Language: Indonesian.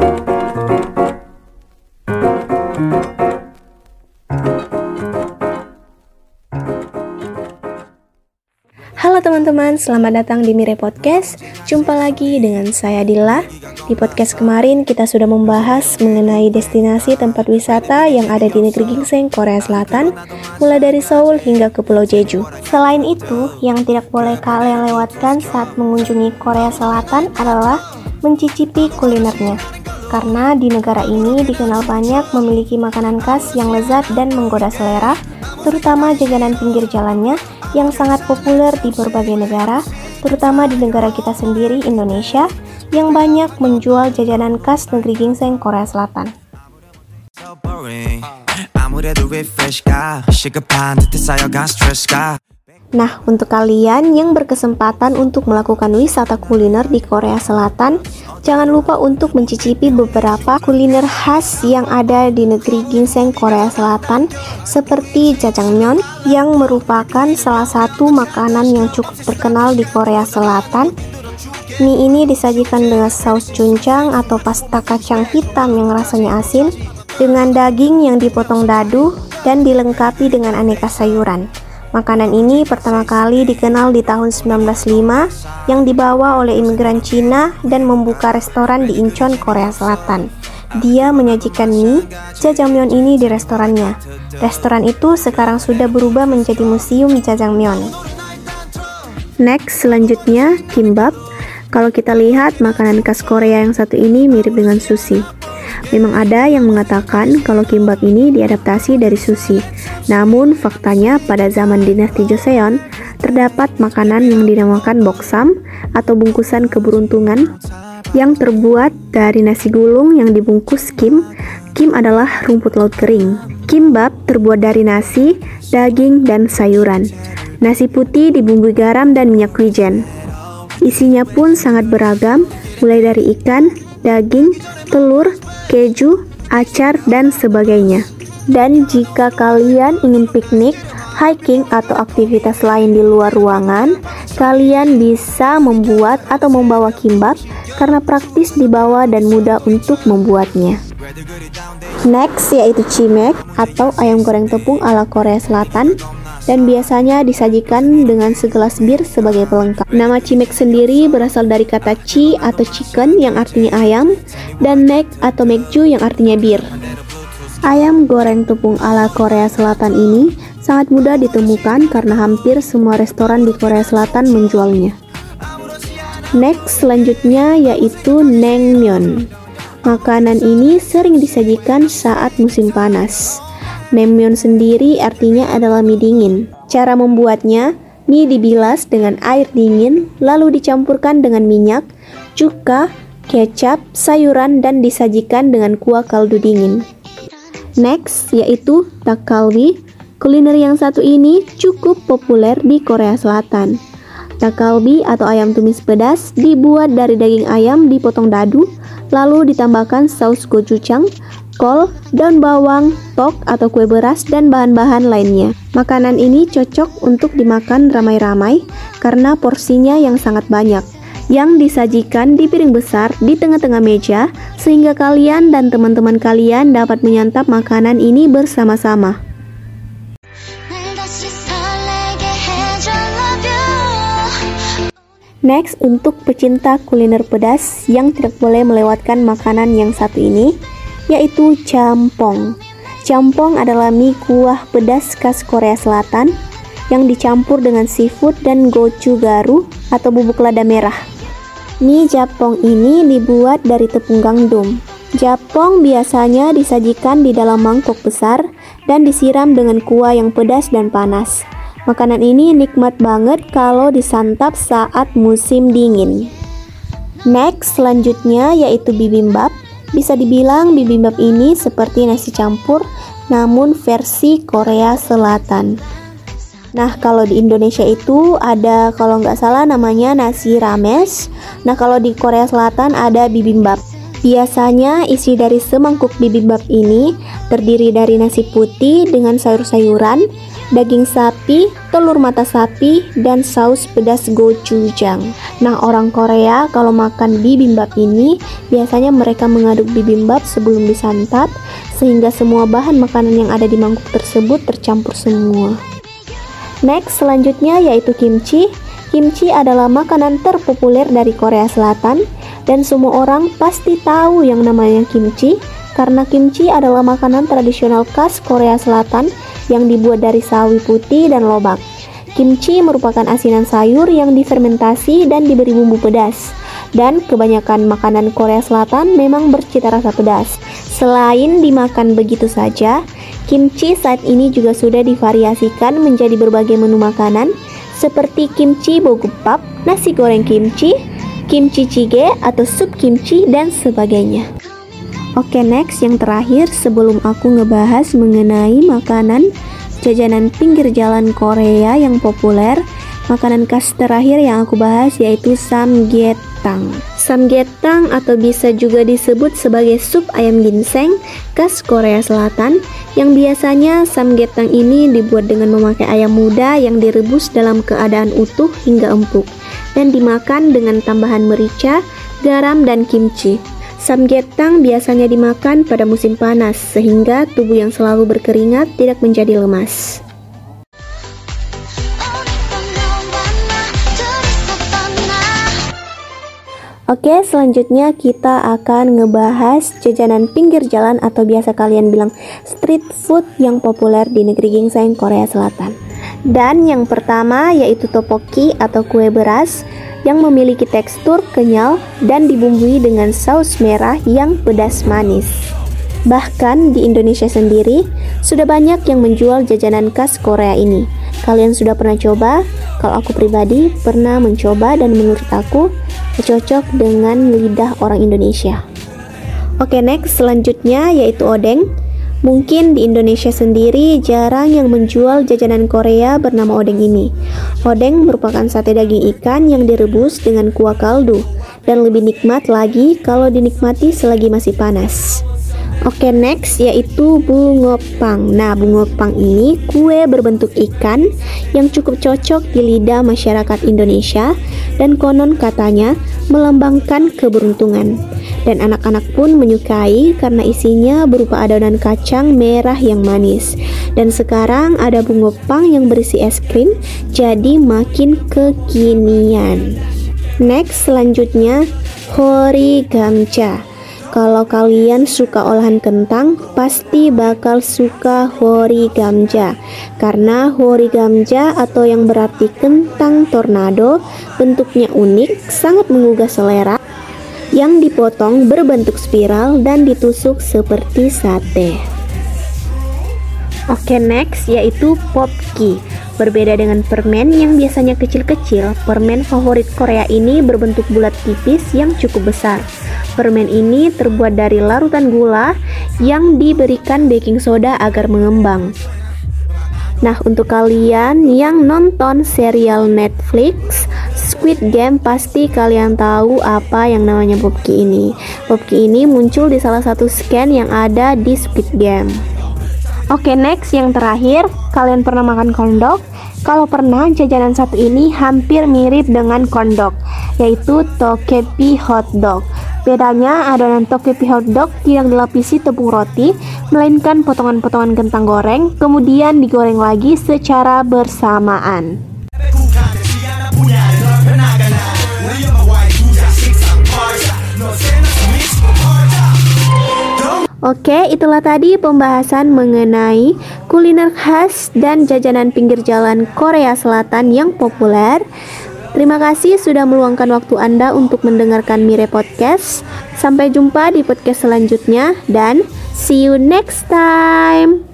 Halo teman-teman, selamat datang di Mire Podcast. Jumpa lagi dengan saya Dila. Di podcast kemarin kita sudah membahas mengenai destinasi tempat wisata yang ada di negeri Gingseng, Korea Selatan, mulai dari Seoul hingga ke Pulau Jeju. Selain itu, yang tidak boleh kalian lewatkan saat mengunjungi Korea Selatan adalah mencicipi kulinernya. Karena di negara ini dikenal banyak memiliki makanan khas yang lezat dan menggoda selera, terutama jajanan pinggir jalannya yang sangat populer di berbagai negara, terutama di negara kita sendiri, Indonesia, yang banyak menjual jajanan khas negeri gingseng Korea Selatan. Nah, untuk kalian yang berkesempatan untuk melakukan wisata kuliner di Korea Selatan, jangan lupa untuk mencicipi beberapa kuliner khas yang ada di negeri ginseng Korea Selatan seperti jajangmyeon yang merupakan salah satu makanan yang cukup terkenal di Korea Selatan. Mie ini disajikan dengan saus cuncang atau pasta kacang hitam yang rasanya asin dengan daging yang dipotong dadu dan dilengkapi dengan aneka sayuran. Makanan ini pertama kali dikenal di tahun 1905 yang dibawa oleh imigran Cina dan membuka restoran di Incheon, Korea Selatan. Dia menyajikan mie jajangmyeon ini di restorannya. Restoran itu sekarang sudah berubah menjadi museum jajangmyeon. Next, selanjutnya kimbap. Kalau kita lihat makanan khas Korea yang satu ini mirip dengan sushi. Memang ada yang mengatakan kalau kimbap ini diadaptasi dari sushi. Namun faktanya pada zaman dinasti Joseon terdapat makanan yang dinamakan boksam atau bungkusan keberuntungan yang terbuat dari nasi gulung yang dibungkus kim. Kim adalah rumput laut kering. Kimbap terbuat dari nasi, daging, dan sayuran. Nasi putih dibumbui garam dan minyak wijen. Isinya pun sangat beragam, mulai dari ikan, daging, telur, keju, acar, dan sebagainya. Dan jika kalian ingin piknik, hiking, atau aktivitas lain di luar ruangan, kalian bisa membuat atau membawa kimbap karena praktis dibawa dan mudah untuk membuatnya. Next yaitu cimek atau ayam goreng tepung ala Korea Selatan dan biasanya disajikan dengan segelas bir sebagai pelengkap. Nama cimek sendiri berasal dari kata ci atau chicken yang artinya ayam dan mek atau mekju yang artinya bir. Ayam goreng tepung ala Korea Selatan ini sangat mudah ditemukan karena hampir semua restoran di Korea Selatan menjualnya. Next selanjutnya yaitu naengmyeon. Makanan ini sering disajikan saat musim panas. Naengmyeon sendiri artinya adalah mie dingin. Cara membuatnya, mie dibilas dengan air dingin, lalu dicampurkan dengan minyak, cuka, kecap, sayuran, dan disajikan dengan kuah kaldu dingin. Next, yaitu takalbi. Kuliner yang satu ini cukup populer di Korea Selatan. Takalbi atau ayam tumis pedas dibuat dari daging ayam dipotong dadu, lalu ditambahkan saus gochujang, kol, daun bawang, tok atau kue beras, dan bahan-bahan lainnya. Makanan ini cocok untuk dimakan ramai-ramai karena porsinya yang sangat banyak yang disajikan di piring besar di tengah-tengah meja sehingga kalian dan teman-teman kalian dapat menyantap makanan ini bersama-sama. Next, untuk pecinta kuliner pedas yang tidak boleh melewatkan makanan yang satu ini, yaitu campong. Campong adalah mie kuah pedas khas Korea Selatan yang dicampur dengan seafood dan gochugaru atau bubuk lada merah. Mie Japong ini dibuat dari tepung gandum. Japong biasanya disajikan di dalam mangkok besar dan disiram dengan kuah yang pedas dan panas. Makanan ini nikmat banget kalau disantap saat musim dingin. Next, selanjutnya yaitu bibimbap. Bisa dibilang bibimbap ini seperti nasi campur namun versi Korea Selatan. Nah, kalau di Indonesia itu ada kalau nggak salah namanya nasi rames. Nah, kalau di Korea Selatan ada bibimbap. Biasanya isi dari semangkuk bibimbap ini terdiri dari nasi putih dengan sayur-sayuran, daging sapi, telur mata sapi, dan saus pedas gochujang. Nah, orang Korea kalau makan bibimbap ini biasanya mereka mengaduk bibimbap sebelum disantap sehingga semua bahan makanan yang ada di mangkuk tersebut tercampur semua. Next, selanjutnya yaitu kimchi. Kimchi adalah makanan terpopuler dari Korea Selatan dan semua orang pasti tahu yang namanya kimchi karena kimchi adalah makanan tradisional khas Korea Selatan yang dibuat dari sawi putih dan lobak. Kimchi merupakan asinan sayur yang difermentasi dan diberi bumbu pedas. Dan kebanyakan makanan Korea Selatan memang bercita rasa pedas. Selain dimakan begitu saja, kimchi saat ini juga sudah divariasikan menjadi berbagai menu makanan seperti kimchi bogupap, nasi goreng kimchi, kimchi jjigae atau sup kimchi dan sebagainya. Oke next yang terakhir sebelum aku ngebahas mengenai makanan jajanan pinggir jalan Korea yang populer Makanan khas terakhir yang aku bahas yaitu samgyetang. Samgyetang atau bisa juga disebut sebagai sup ayam ginseng khas Korea Selatan yang biasanya samgyetang ini dibuat dengan memakai ayam muda yang direbus dalam keadaan utuh hingga empuk dan dimakan dengan tambahan merica, garam, dan kimchi. Samgyetang biasanya dimakan pada musim panas sehingga tubuh yang selalu berkeringat tidak menjadi lemas. Oke, selanjutnya kita akan ngebahas jajanan pinggir jalan atau biasa kalian bilang street food yang populer di negeri gingseng Korea Selatan. Dan yang pertama yaitu topoki atau kue beras yang memiliki tekstur kenyal dan dibumbui dengan saus merah yang pedas manis. Bahkan di Indonesia sendiri sudah banyak yang menjual jajanan khas Korea ini. Kalian sudah pernah coba? Kalau aku pribadi pernah mencoba dan menurut aku cocok dengan lidah orang Indonesia. Oke, next selanjutnya yaitu odeng. Mungkin di Indonesia sendiri jarang yang menjual jajanan Korea bernama odeng ini. Odeng merupakan sate daging ikan yang direbus dengan kuah kaldu dan lebih nikmat lagi kalau dinikmati selagi masih panas. Oke next yaitu bungopang Nah bungopang ini kue berbentuk ikan yang cukup cocok di lidah masyarakat Indonesia Dan konon katanya melambangkan keberuntungan. Dan anak-anak pun menyukai karena isinya berupa adonan kacang merah yang manis. Dan sekarang ada bungopang yang berisi es krim jadi makin kekinian. Next selanjutnya Hori Gamcha kalau kalian suka olahan kentang, pasti bakal suka hori gamja. Karena hori gamja atau yang berarti kentang tornado, bentuknya unik, sangat menggugah selera, yang dipotong berbentuk spiral dan ditusuk seperti sate. Oke, next yaitu popki. Berbeda dengan permen yang biasanya kecil-kecil, permen favorit Korea ini berbentuk bulat tipis yang cukup besar. Permen ini terbuat dari larutan gula yang diberikan baking soda agar mengembang. Nah, untuk kalian yang nonton serial Netflix Squid Game pasti kalian tahu apa yang namanya Popki ini. Popki ini muncul di salah satu scan yang ada di Squid Game. Oke, next yang terakhir, kalian pernah makan kondok? Kalau pernah, jajanan satu ini hampir mirip dengan kondok, yaitu tokepi hotdog. Bedanya adonan tokepi hotdog tidak dilapisi tepung roti, melainkan potongan-potongan kentang goreng, kemudian digoreng lagi secara bersamaan. Oke, itulah tadi pembahasan mengenai kuliner khas dan jajanan pinggir jalan Korea Selatan yang populer. Terima kasih sudah meluangkan waktu Anda untuk mendengarkan Mire Podcast. Sampai jumpa di podcast selanjutnya dan see you next time.